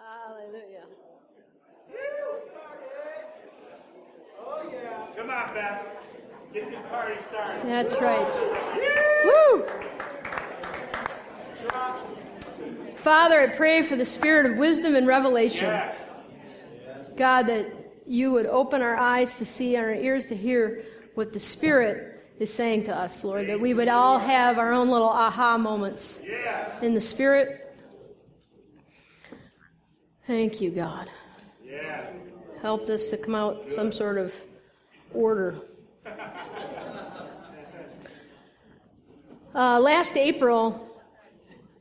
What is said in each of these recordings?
Hallelujah. Eh? Oh, yeah. Come on, Beth. Get this party started. That's right. Woo! Father, I pray for the spirit of wisdom and revelation. Yes. God, that you would open our eyes to see and our ears to hear what the Spirit is saying to us, Lord. That we would all have our own little aha moments in the Spirit. Thank you, God. Yeah. Help this to come out some sort of order. Uh, last April,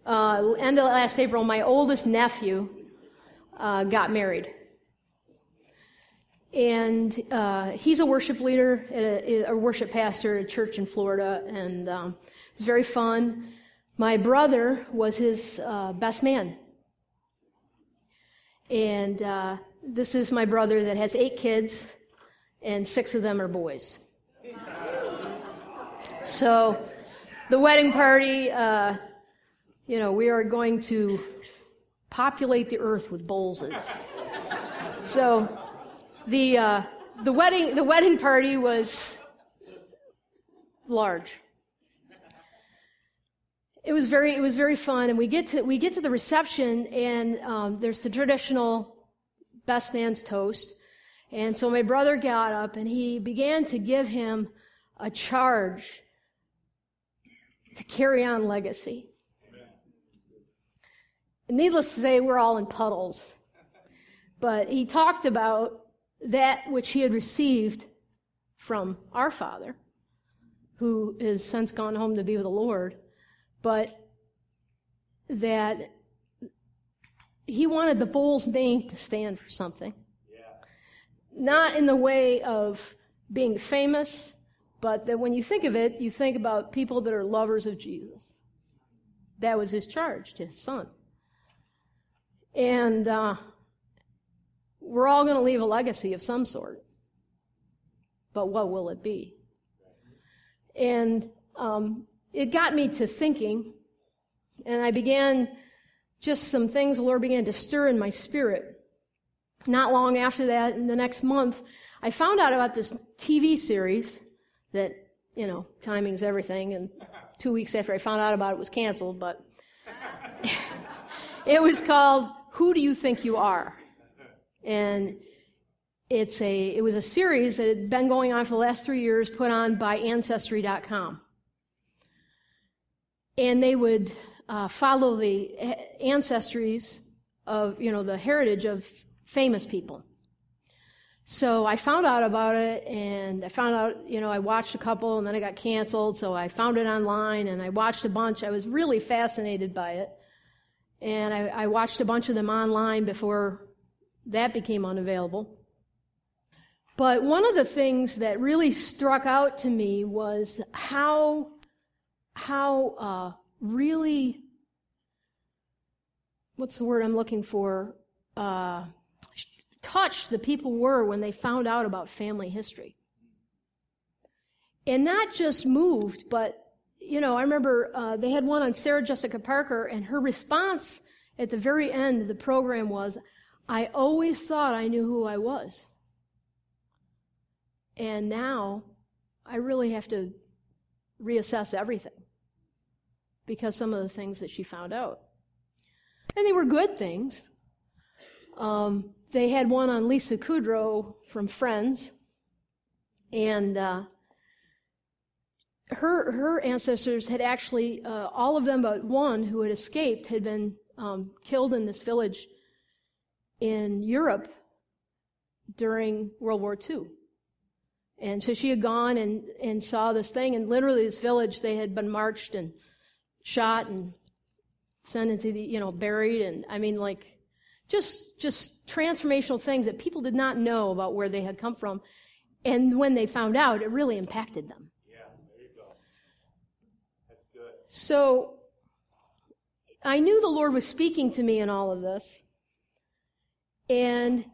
uh, end of last April, my oldest nephew uh, got married. And uh, he's a worship leader, a, a worship pastor at a church in Florida, and um, it's very fun. My brother was his uh, best man. And uh, this is my brother that has eight kids, and six of them are boys. So, the wedding party, uh, you know, we are going to populate the earth with Bowleses. So, the uh, the wedding the wedding party was large. It was very it was very fun, and we get to we get to the reception, and um, there's the traditional best man's toast, and so my brother got up and he began to give him a charge to carry on legacy. Needless to say, we're all in puddles. But he talked about that which he had received from our Father, who has since gone home to be with the Lord, but that he wanted the Bulls name to stand for something. Not in the way of being famous, but that when you think of it, you think about people that are lovers of Jesus. That was his charge to his son. And uh, we're all going to leave a legacy of some sort. But what will it be? And um, it got me to thinking, and I began just some things the Lord began to stir in my spirit. Not long after that, in the next month, I found out about this TV series that, you know, timing's everything, and two weeks after I found out about it, it was canceled, but it was called Who Do You Think You Are? And it's a, it was a series that had been going on for the last three years, put on by Ancestry.com. And they would uh, follow the ancestries of, you know, the heritage of famous people. So I found out about it, and I found out, you know, I watched a couple, and then it got canceled, so I found it online, and I watched a bunch. I was really fascinated by it. And I, I watched a bunch of them online before that became unavailable. But one of the things that really struck out to me was how, how uh, really, what's the word I'm looking for? Uh, touched the people were when they found out about family history. And not just moved, but, you know, I remember uh, they had one on Sarah Jessica Parker, and her response at the very end of the program was, I always thought I knew who I was. And now I really have to reassess everything because some of the things that she found out. And they were good things. Um, they had one on Lisa Kudrow from Friends, and uh, her her ancestors had actually uh, all of them but one who had escaped had been um, killed in this village in Europe during World War II. And so she had gone and, and saw this thing, and literally this village, they had been marched and shot and sent into the, you know, buried, and I mean, like, just, just transformational things that people did not know about where they had come from. And when they found out, it really impacted them. Yeah, there you go. That's good. So I knew the Lord was speaking to me in all of this. And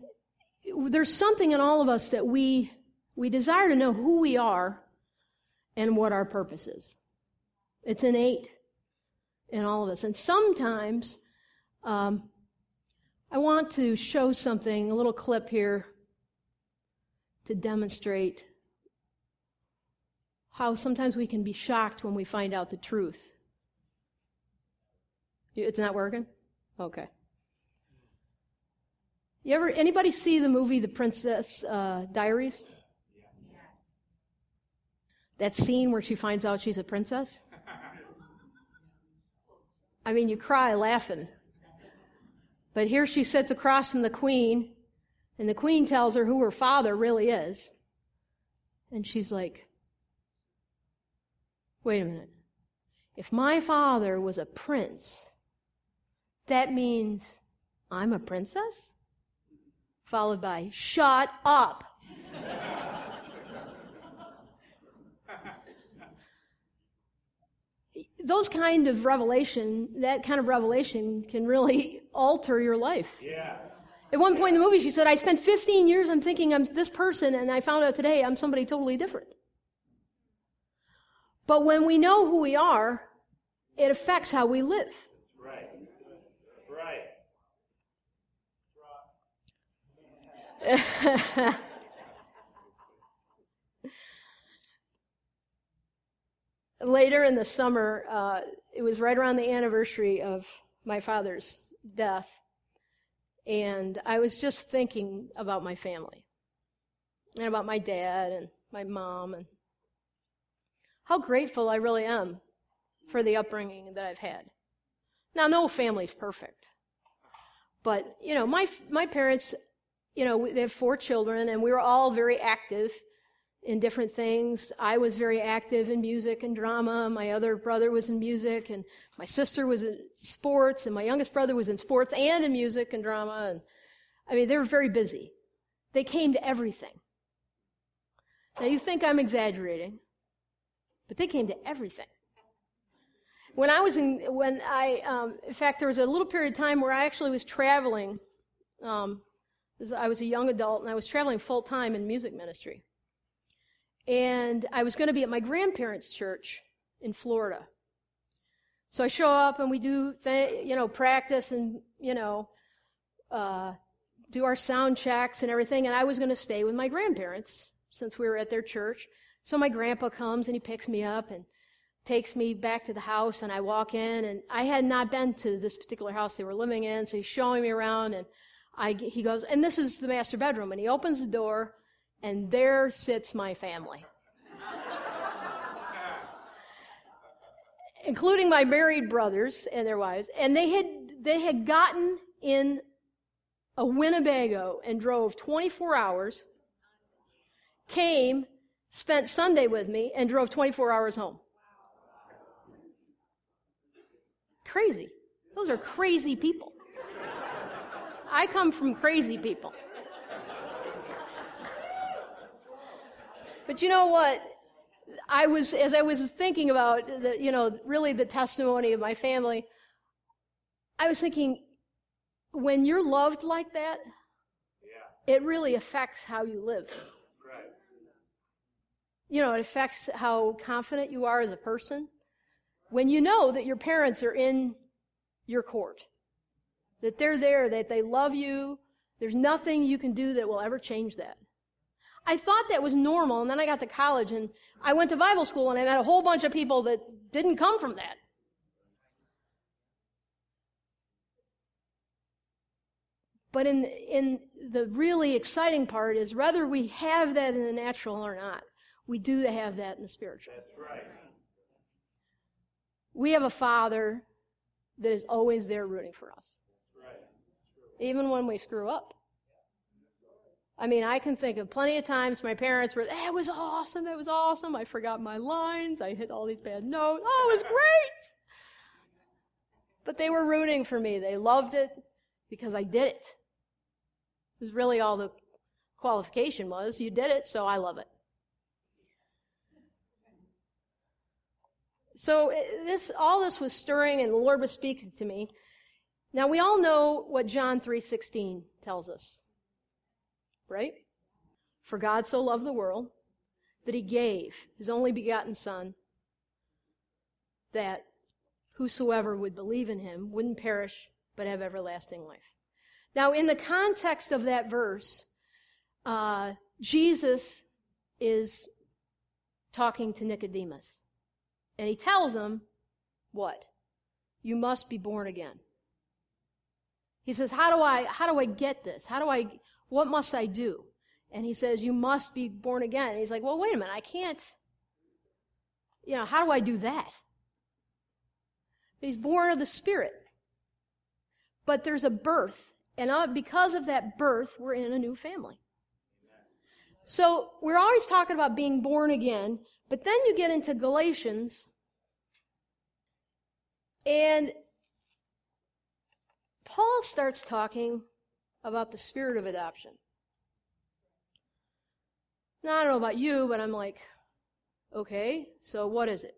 there's something in all of us that we, we desire to know who we are and what our purpose is. It's innate in all of us. And sometimes, um, I want to show something, a little clip here, to demonstrate how sometimes we can be shocked when we find out the truth. It's not working? Okay. You ever anybody see the movie The Princess uh, Diaries? That scene where she finds out she's a princess? I mean, you cry laughing. But here she sits across from the queen, and the queen tells her who her father really is. And she's like, wait a minute. If my father was a prince, that means I'm a princess? Followed by, shut up. Those kind of revelation, that kind of revelation can really alter your life. Yeah. At one point in the movie, she said, I spent 15 years, I'm thinking I'm this person, and I found out today I'm somebody totally different. But when we know who we are, it affects how we live. Right. Right. Later in the summer, uh, it was right around the anniversary of my father's death, and I was just thinking about my family and about my dad and my mom and how grateful I really am for the upbringing that I've had. Now, no family's perfect, but you know, my my parents, you know, they have four children, and we were all very active in different things. I was very active in music and drama. My other brother was in music, and my sister was in sports, and my youngest brother was in sports and in music and drama. And I mean, they were very busy. They came to everything. Now, you think I'm exaggerating, but they came to everything. When I was in, when I, um, in fact, there was a little period of time where I actually was traveling. Um, I was a young adult and I was traveling full time in music ministry. And I was going to be at my grandparents' church in Florida. So I show up and we do, th- you know, practice and, you know, uh, do our sound checks and everything. And I was going to stay with my grandparents since we were at their church. So my grandpa comes and he picks me up and takes me back to the house and I walk in and I had not been to this particular house they were living in, so he's showing me around and I, he goes, and this is the master bedroom and he opens the door and there sits my family. Including my married brothers and their wives, and they had they had gotten in a Winnebago and drove 24 hours, came, spent Sunday with me, and drove 24 hours home. Crazy. Those are crazy people. I come from crazy people. But you know what? I was, as I was thinking about the, you know, really the testimony of my family, I was thinking, when you're loved like that, Yeah. it really affects how you live. Right. You know, it affects how confident you are as a person. When you know that your parents are in your court, that they're there, that they love you, there's nothing you can do that will ever change that. I thought that was normal, and then I got to college and I went to Bible school and I met a whole bunch of people that didn't come from that. But in, in the really exciting part is whether we have that in the natural or not, we do have that in the spiritual. That's right. We have a father that is always there rooting for us, Right. even when we screw up. I mean, I can think of plenty of times my parents were, that was awesome, that was awesome. I forgot my lines, I hit all these bad notes. Oh, it was great! But they were rooting for me. They loved it because I did it. It was really all the qualification was. You did it, so I love it. So eh, this, all this was stirring, and the Lord was speaking to me. Now we all know what John three sixteen tells us, right? For God so loved the world that He gave His only begotten Son, that whosoever would believe in Him wouldn't perish but have everlasting life. Now, in the context of that verse, uh, Jesus is talking to Nicodemus. And he tells him, what? You must be born again. He says, how do I, how do I get this? How do I, what must I do? And he says, you must be born again. And he's like, well, wait a minute. I can't, you know, how do I do that? He's born of the Spirit. But there's a birth. And because of that birth, we're in a new family. So we're always talking about being born again, but then you get into Galatians, and Paul starts talking about the spirit of adoption. Now, I don't know about you, but I'm like, okay, so what is it?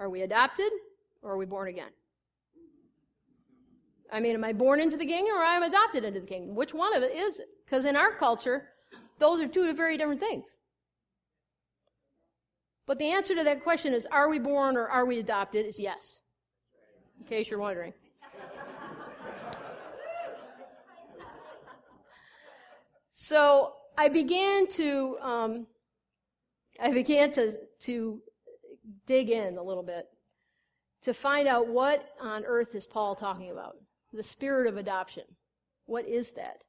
Are we adopted or are we born again? I mean, am I born into the kingdom or am I adopted into the kingdom? Which one of it is it? Because in our culture, those are two very different things. But the answer to that question is are we born or are we adopted is yes. In case you're wondering. So I began to um, I began to to dig in a little bit to find out what on earth is Paul talking about. The spirit of adoption. What is that?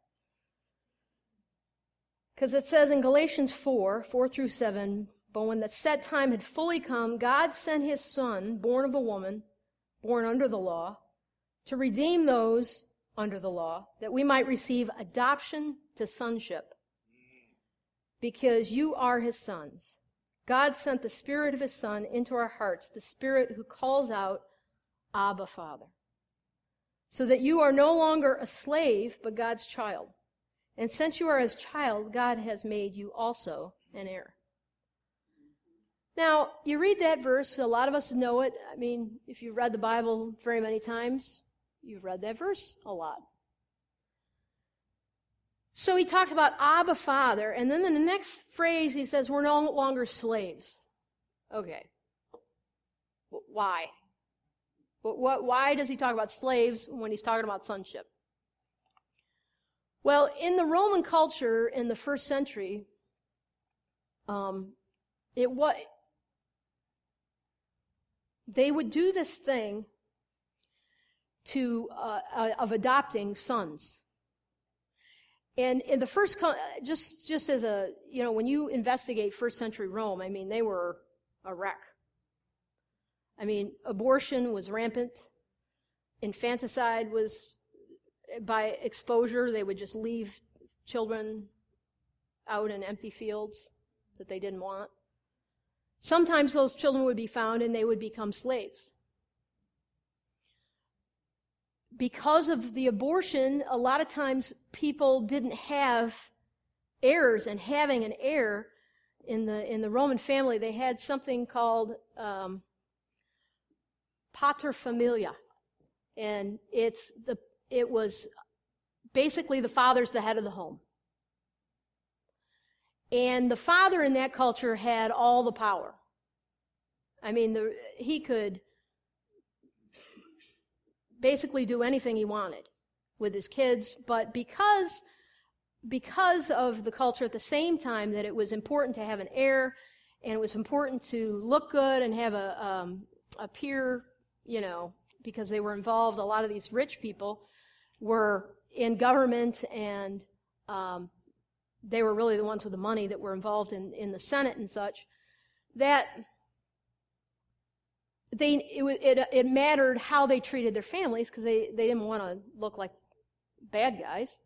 Because it says in Galatians 4 4 through 7, but when the set time had fully come, God sent his son, born of a woman, born under the law, to redeem those under the law, that we might receive adoption to sonship. Because you are his sons. God sent the Spirit of his Son into our hearts, the Spirit who calls out, Abba, Father. So that you are no longer a slave, but God's child. And since you are his child, God has made you also an heir. Now, you read that verse, a lot of us know it. I mean, if you've read the Bible very many times, you've read that verse a lot. So he talked about Abba Father, and then in the next phrase he says, We're no longer slaves. Okay. Why? What, Why does he talk about slaves when he's talking about sonship? Well, in the Roman culture in the first century, um, it was they would do this thing to uh, uh, of adopting sons. And in the first, just just as a you know, when you investigate first century Rome, I mean, they were a wreck. I mean, abortion was rampant, infanticide was by exposure, they would just leave children out in empty fields that they didn't want. Sometimes those children would be found and they would become slaves. Because of the abortion, a lot of times people didn't have heirs, and having an heir in the in the Roman family, they had something called um, paterfamilia, and it's the it was basically the father's the head of the home. And the father in that culture had all the power. I mean, the, he could basically do anything he wanted with his kids, but because because of the culture at the same time that it was important to have an heir and it was important to look good and have a um, a peer, you know, because they were involved. A lot of these rich people were in government and um, they were really the ones with the money that were involved in, in the Senate and such. That they it, it, it mattered how they treated their families because they, they didn't want to look like bad guys.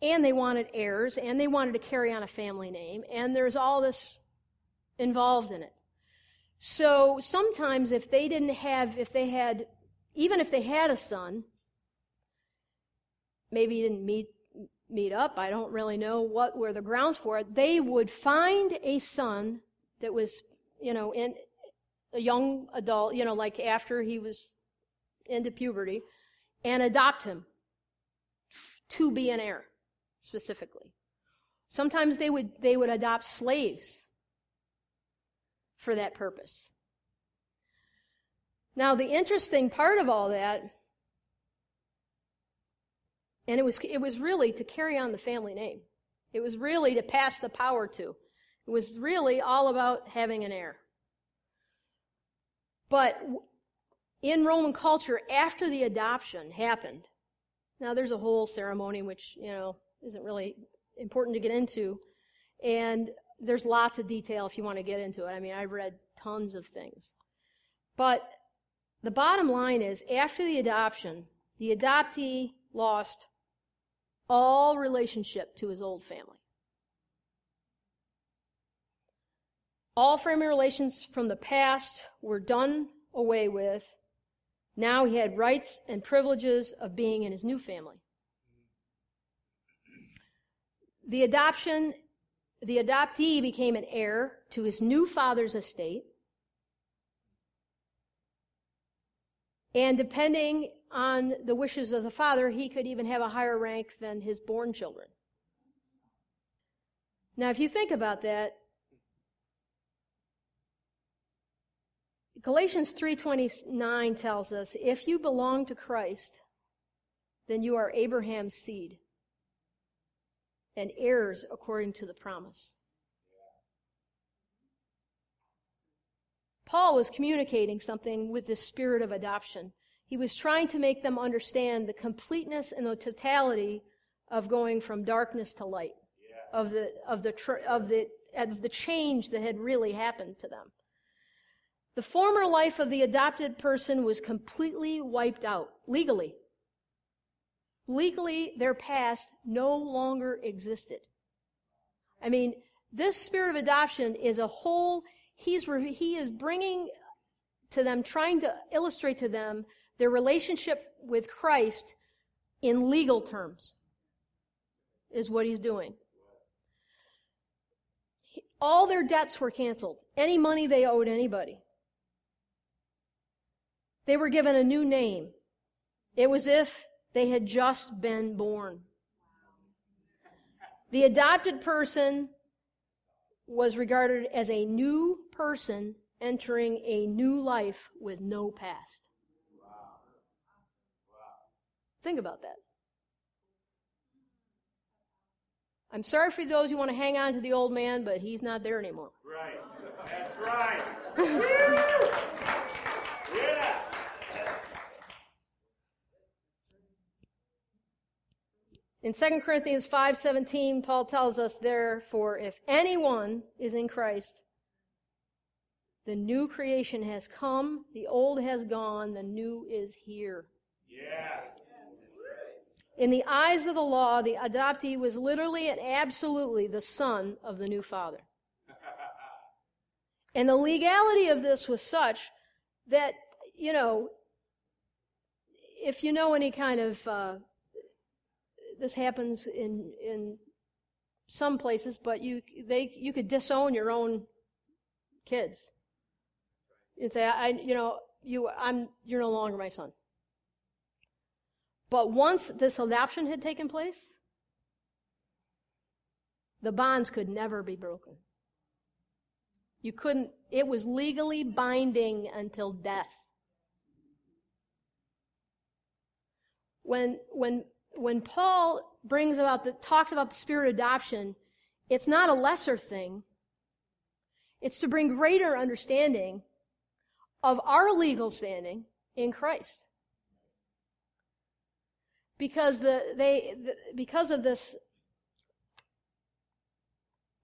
And they wanted heirs and they wanted to carry on a family name. And there's all this involved in it. So sometimes if they didn't have, if they had even if they had a son, maybe he didn't meet meet up. I don't really know what were the grounds for it. They would find a son that was, you know, in a young adult, you know, like after he was into puberty, and adopt him to be an heir, specifically. Sometimes they would they would adopt slaves for that purpose. Now, the interesting part of all that And it was, it was really to carry on the family name. It was really to pass the power to. It was really all about having an heir. But in Roman culture, after the adoption happened, now there's a whole ceremony which, you know, isn't really important to get into. And there's lots of detail if you want to get into it. I mean, I've read tons of things. But the bottom line is after the adoption, the adoptee lost all relationship to his old family. All family relations from the past were done away with. Now he had rights and privileges of being in his new family. The adoption, the adoptee became an heir to his new father's estate. And depending on the wishes of the father, he could even have a higher rank than his born children. Now, if you think about that, Galatians 3:29 tells us, "If you belong to Christ, then you are Abraham's seed and heirs according to the promise." Paul was communicating something with this spirit of adoption. He was trying to make them understand the completeness and the totality of going from darkness to light, yeah. of the of the tr- of the of the change that had really happened to them. The former life of the adopted person was completely wiped out legally. Legally, their past no longer existed. I mean, this spirit of adoption is a whole, he's, he is bringing to them, trying to illustrate to them their relationship with Christ in legal terms, is what he's doing. All their debts were canceled. Any money they owed anybody. They were given a new name. It was if they had just been born. The adopted person was regarded as a new person entering a new life with no past. Think about that. I'm sorry for those who want to hang on to the old man, but he's not there anymore. Right. That's right. yeah. In 2 Corinthians 5:17, Paul tells us, therefore, if anyone is in Christ, the new creation has come, the old has gone, the new is here. Yeah. In the eyes of the law, the adoptee was literally and absolutely the son of the new father. and the legality of this was such that, you know, if you know any kind of, uh, this happens in, in some places, but you, they, you could disown your own kids. You'd say, I, you know, you, I'm, you're no longer my son. But once this adoption had taken place, the bonds could never be broken. You couldn't, it was legally binding until death. When, when, when Paul brings about the, talks about the spirit adoption, it's not a lesser thing. It's to bring greater understanding of our legal standing in Christ because the, they the, because of this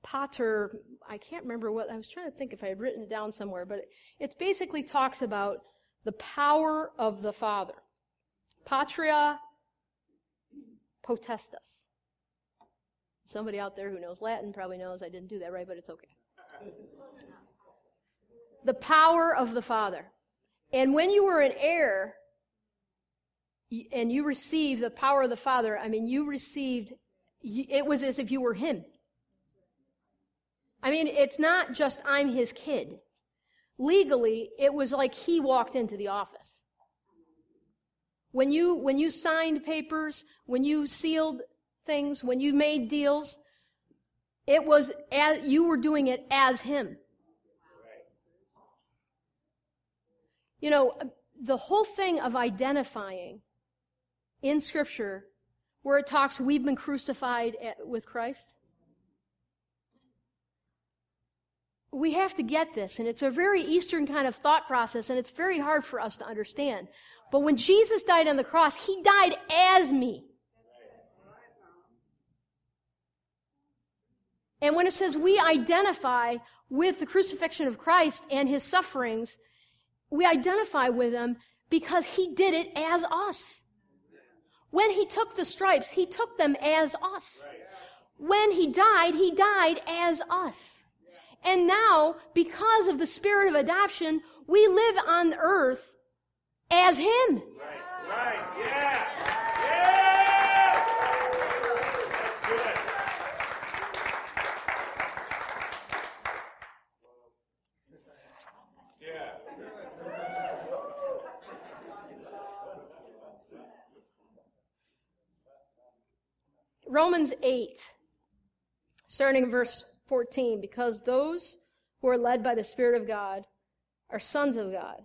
Potter, i can't remember what i was trying to think if i had written it down somewhere but it, it basically talks about the power of the father patria potestas somebody out there who knows latin probably knows i didn't do that right but it's okay the power of the father and when you were an heir and you received the power of the Father, I mean, you received, it was as if you were Him. I mean, it's not just I'm His kid. Legally, it was like He walked into the office. When you, when you signed papers, when you sealed things, when you made deals, it was as, you were doing it as Him. You know, the whole thing of identifying in Scripture where it talks we've been crucified with Christ? We have to get this, and it's a very Eastern kind of thought process, and it's very hard for us to understand. But when Jesus died on the cross, he died as me. And when it says we identify with the crucifixion of Christ and his sufferings, we identify with him because he did it as us. When he took the stripes, he took them as us. When he died, he died as us. And now, because of the spirit of adoption, we live on earth as him. Yeah. Romans 8, starting in verse 14, because those who are led by the Spirit of God are sons of God.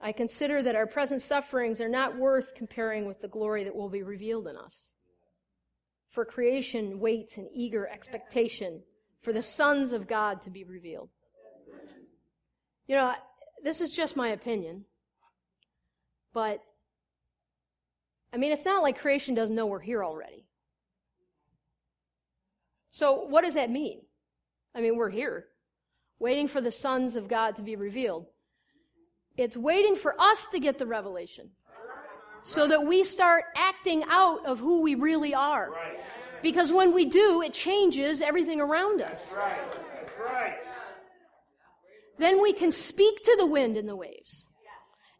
I consider that our present sufferings are not worth comparing with the glory that will be revealed in us. For creation waits in eager expectation for the sons of God to be revealed. You know, this is just my opinion, but I mean, it's not like creation doesn't know we're here already. So, what does that mean? I mean, we're here, waiting for the sons of God to be revealed. It's waiting for us to get the revelation so that we start acting out of who we really are. Right. Because when we do, it changes everything around us. Right. Right. Then we can speak to the wind and the waves.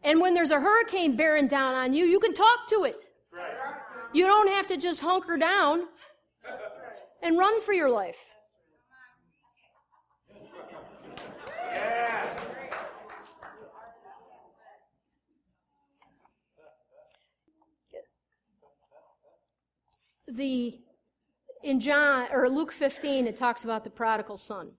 And when there's a hurricane bearing down on you, you can talk to it. You don't have to just hunker down and run for your life. The in John or Luke 15 it talks about the prodigal son.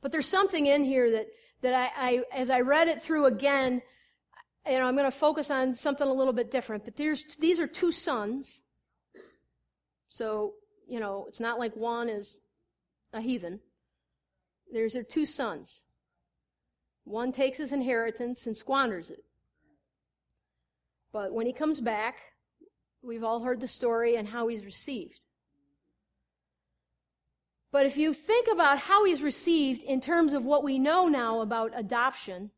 But there's something in here that that I, I as I read it through again, you know, I'm going to focus on something a little bit different. But there's these are two sons. So, you know, it's not like one is a heathen. There's their two sons. One takes his inheritance and squanders it. But when he comes back, we've all heard the story and how he's received. But if you think about how he's received in terms of what we know now about adoption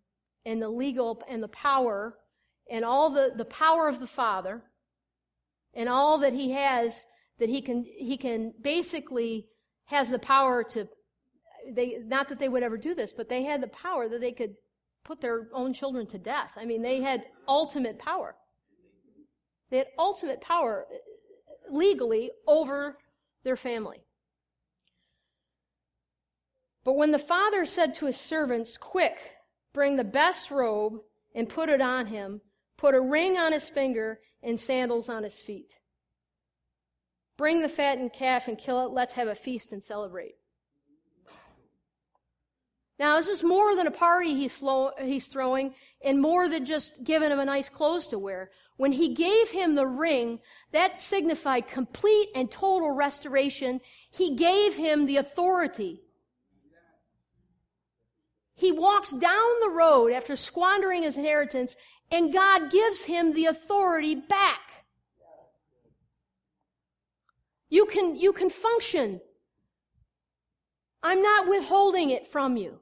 and the legal and the power and all the, the power of the Father and all that he has, that he can, he can basically has the power to, they, not that they would ever do this, but they had the power that they could put their own children to death. I mean, they had ultimate power. They had ultimate power uh, legally over their family. But when the father said to his servants, Quick, bring the best robe and put it on him, put a ring on his finger and sandals on his feet. Bring the fattened calf and kill it. Let's have a feast and celebrate. Now, this is more than a party he's, flow, he's throwing, and more than just giving him a nice clothes to wear. When he gave him the ring, that signified complete and total restoration. He gave him the authority. He walks down the road after squandering his inheritance, and God gives him the authority back. You can, you can function. I'm not withholding it from you.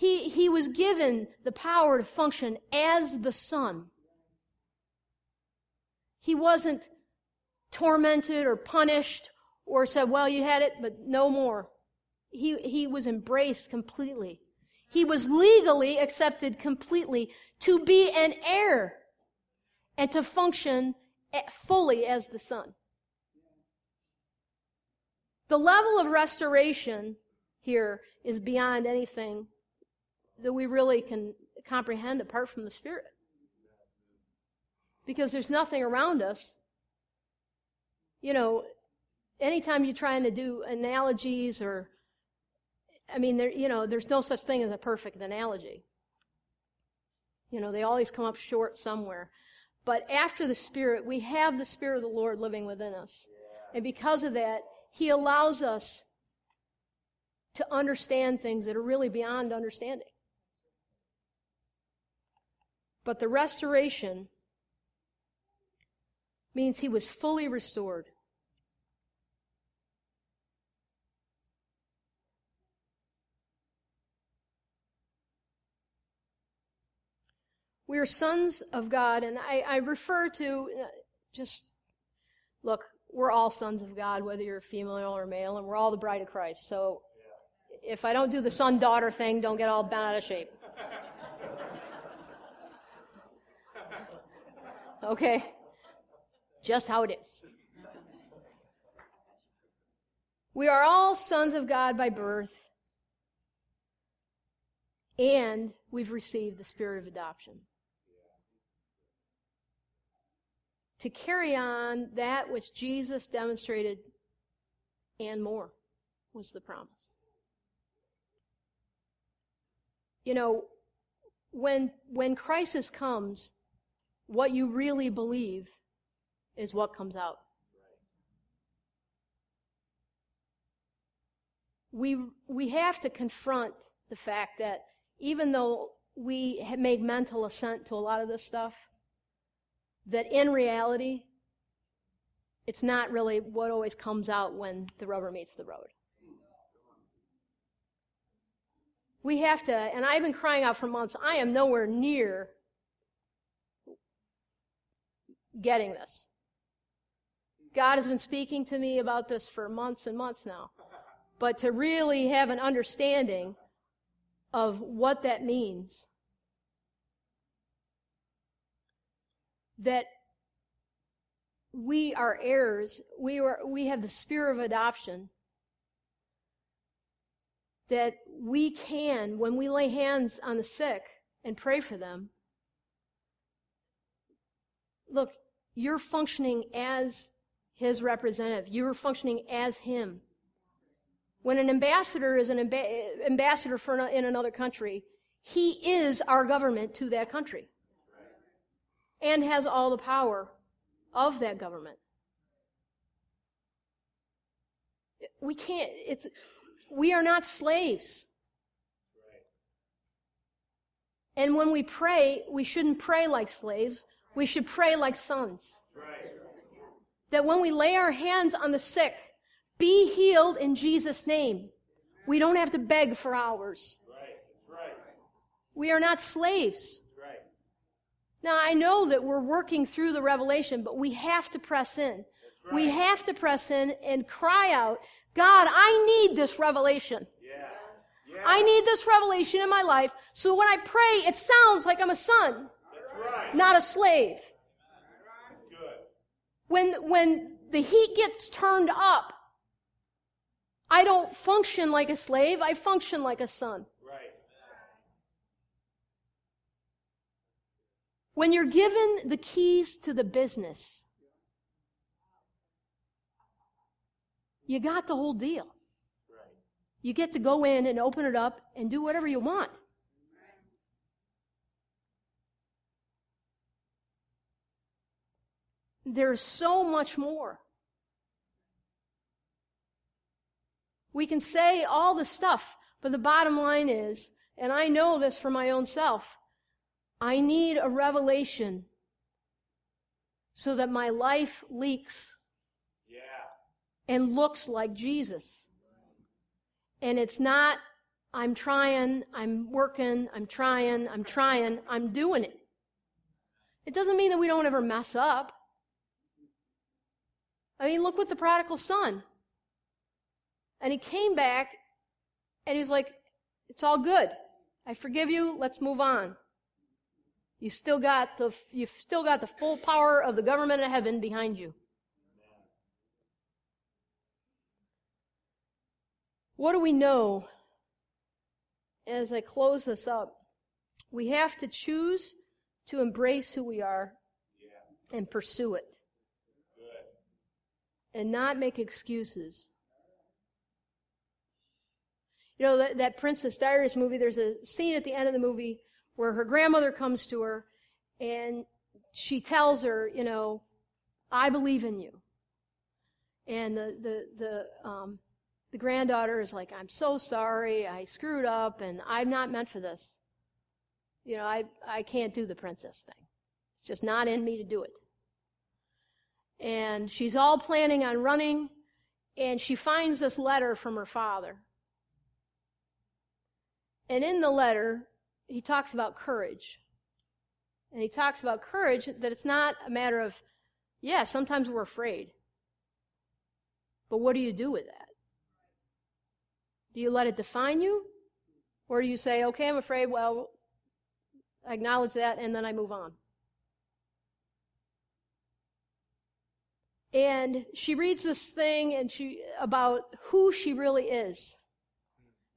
He, he was given the power to function as the Son. He wasn't tormented or punished or said, well, you had it, but no more. He, he was embraced completely. He was legally accepted completely to be an heir and to function fully as the Son. The level of restoration here is beyond anything that we really can comprehend apart from the Spirit. Because there's nothing around us. You know, anytime you're trying to do analogies or, I mean, there, you know, there's no such thing as a perfect analogy. You know, they always come up short somewhere. But after the Spirit, we have the Spirit of the Lord living within us. And because of that, He allows us to understand things that are really beyond understanding. But the restoration means He was fully restored. We are sons of God, and I, I refer to uh, just look, we're all sons of God, whether you're female or male, and we're all the bride of Christ. So if I don't do the son daughter thing, don't get all bent out of shape. Okay? Just how it is. We are all sons of God by birth, and we've received the spirit of adoption. to carry on that which Jesus demonstrated and more was the promise. You know, when, when crisis comes, what you really believe is what comes out. We, we have to confront the fact that even though we made mental assent to a lot of this stuff, that in reality, it's not really what always comes out when the rubber meets the road. We have to, and I've been crying out for months, I am nowhere near getting this. God has been speaking to me about this for months and months now. But to really have an understanding of what that means that we are heirs, we, are, we have the spirit of adoption, that we can, when we lay hands on the sick and pray for them, look, you're functioning as his representative. You're functioning as him. When an ambassador is an amb- ambassador for an, in another country, he is our government to that country and has all the power of that government. We can't, it's, we are not slaves. And when we pray, we shouldn't pray like slaves. We should pray like sons. That when we lay our hands on the sick, be healed in Jesus' name. We don't have to beg for hours. We are not slaves. Now, I know that we're working through the revelation, but we have to press in. We have to press in and cry out, God, I need this revelation. Yeah. Yeah. I need this revelation in my life. So when I pray, it sounds like I'm a son. Not a slave. Good. When, when the heat gets turned up, I don't function like a slave, I function like a son. When you're given the keys to the business, you got the whole deal. You get to go in and open it up and do whatever you want. There's so much more. We can say all the stuff, but the bottom line is, and I know this for my own self, I need a revelation so that my life leaks yeah. and looks like Jesus. And it's not, I'm trying, I'm working, I'm trying, I'm trying, I'm doing it. It doesn't mean that we don't ever mess up. I mean, look with the prodigal son. And he came back and he was like, It's all good. I forgive you. Let's move on. You still got the, you've still got the full power of the government of heaven behind you. What do we know as I close this up? We have to choose to embrace who we are and pursue it. And not make excuses. You know, that, that Princess Diaries movie, there's a scene at the end of the movie where her grandmother comes to her and she tells her, you know, I believe in you. And the, the, the, um, the granddaughter is like, I'm so sorry, I screwed up, and I'm not meant for this. You know, I, I can't do the princess thing. It's just not in me to do it. And she's all planning on running, and she finds this letter from her father. And in the letter, he talks about courage. And he talks about courage that it's not a matter of, yeah, sometimes we're afraid. But what do you do with that? Do you let it define you? Or do you say, okay, I'm afraid, well, I acknowledge that, and then I move on? And she reads this thing and she about who she really is.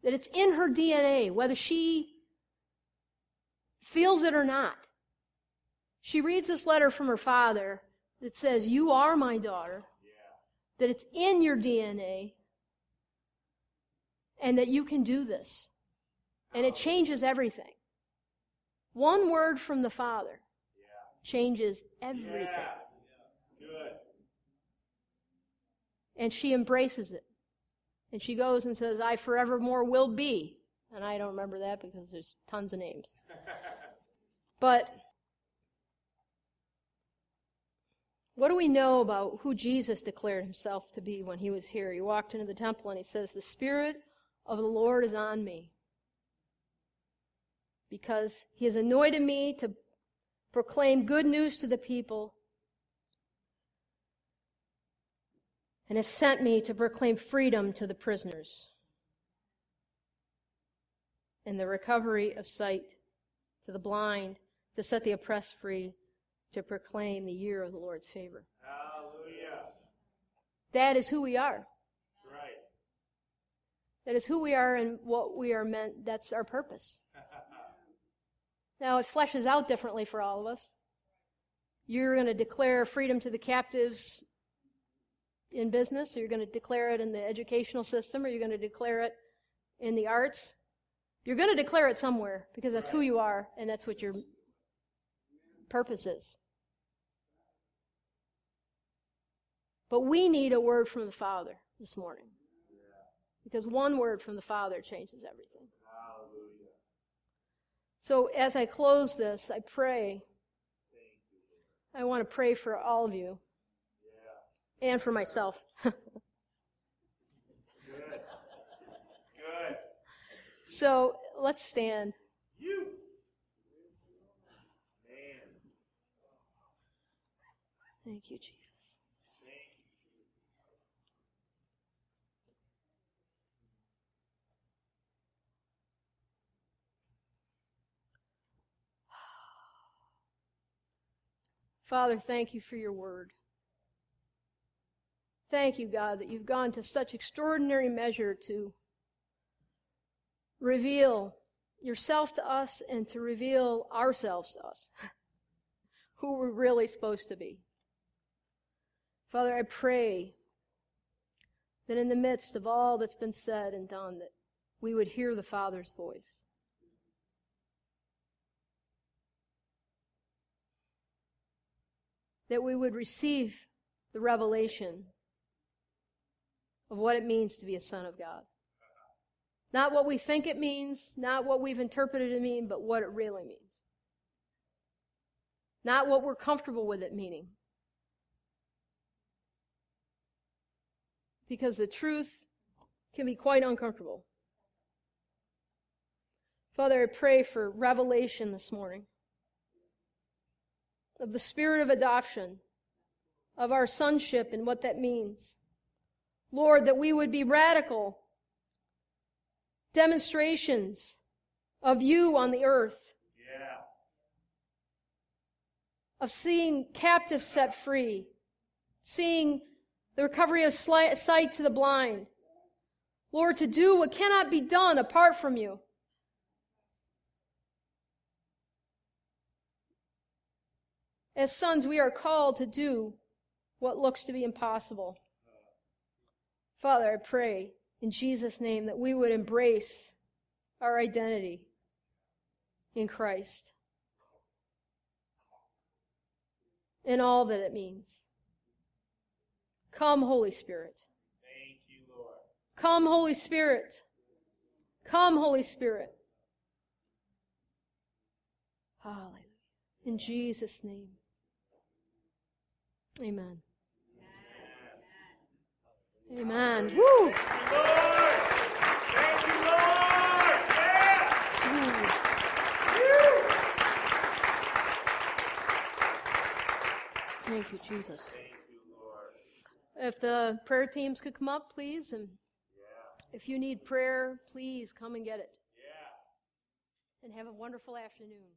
That it's in her DNA, whether she feels it or not. She reads this letter from her father that says, You are my daughter. Yeah. That it's in your DNA and that you can do this. And it oh. changes everything. One word from the Father changes everything. Good. And she embraces it. And she goes and says, I forevermore will be. And I don't remember that because there's tons of names. but what do we know about who Jesus declared himself to be when he was here? He walked into the temple and he says, The Spirit of the Lord is on me because he has anointed me to proclaim good news to the people and has sent me to proclaim freedom to the prisoners and the recovery of sight to the blind, to set the oppressed free, to proclaim the year of the Lord's favor. Hallelujah. That is who we are. That is who we are and what we are meant. That's our purpose. now, it fleshes out differently for all of us. You're going to declare freedom to the captives in business, or you're going to declare it in the educational system, or you're going to declare it in the arts. You're going to declare it somewhere because that's who you are and that's what your purpose is. But we need a word from the Father this morning. Because one word from the Father changes everything. So as I close this, I pray. I want to pray for all of you. And for myself. Good. Good. So let's stand. You. Man. Thank you, Jesus. Father, thank you for your word. Thank you, God, that you've gone to such extraordinary measure to reveal yourself to us and to reveal ourselves to us, who we're really supposed to be. Father, I pray that in the midst of all that's been said and done, that we would hear the Father's voice. that we would receive the revelation of what it means to be a son of God. Not what we think it means, not what we've interpreted it to mean, but what it really means. Not what we're comfortable with it meaning. Because the truth can be quite uncomfortable. Father, I pray for revelation this morning of the spirit of adoption, of our sonship and what that means. Lord, that we would be radical demonstrations of you on the earth. Yeah. of seeing captives set free, seeing the recovery of sight to the blind. Lord, to do what cannot be done apart from you. As sons, we are called to do what looks to be impossible. Father, I pray in Jesus' name that we would embrace our identity in Christ and all that it means. Come, Holy Spirit. Thank you, Lord. Come, Holy Spirit. Come, Holy Spirit. Hallelujah. In Jesus' name. Amen. Amen. Woo! Lord! Thank you, Lord! Yeah! Thank you, Jesus. Thank you, Lord. If the prayer teams could come up, please, and Yeah. if you need prayer, please come and get it. Yeah. And have a wonderful afternoon.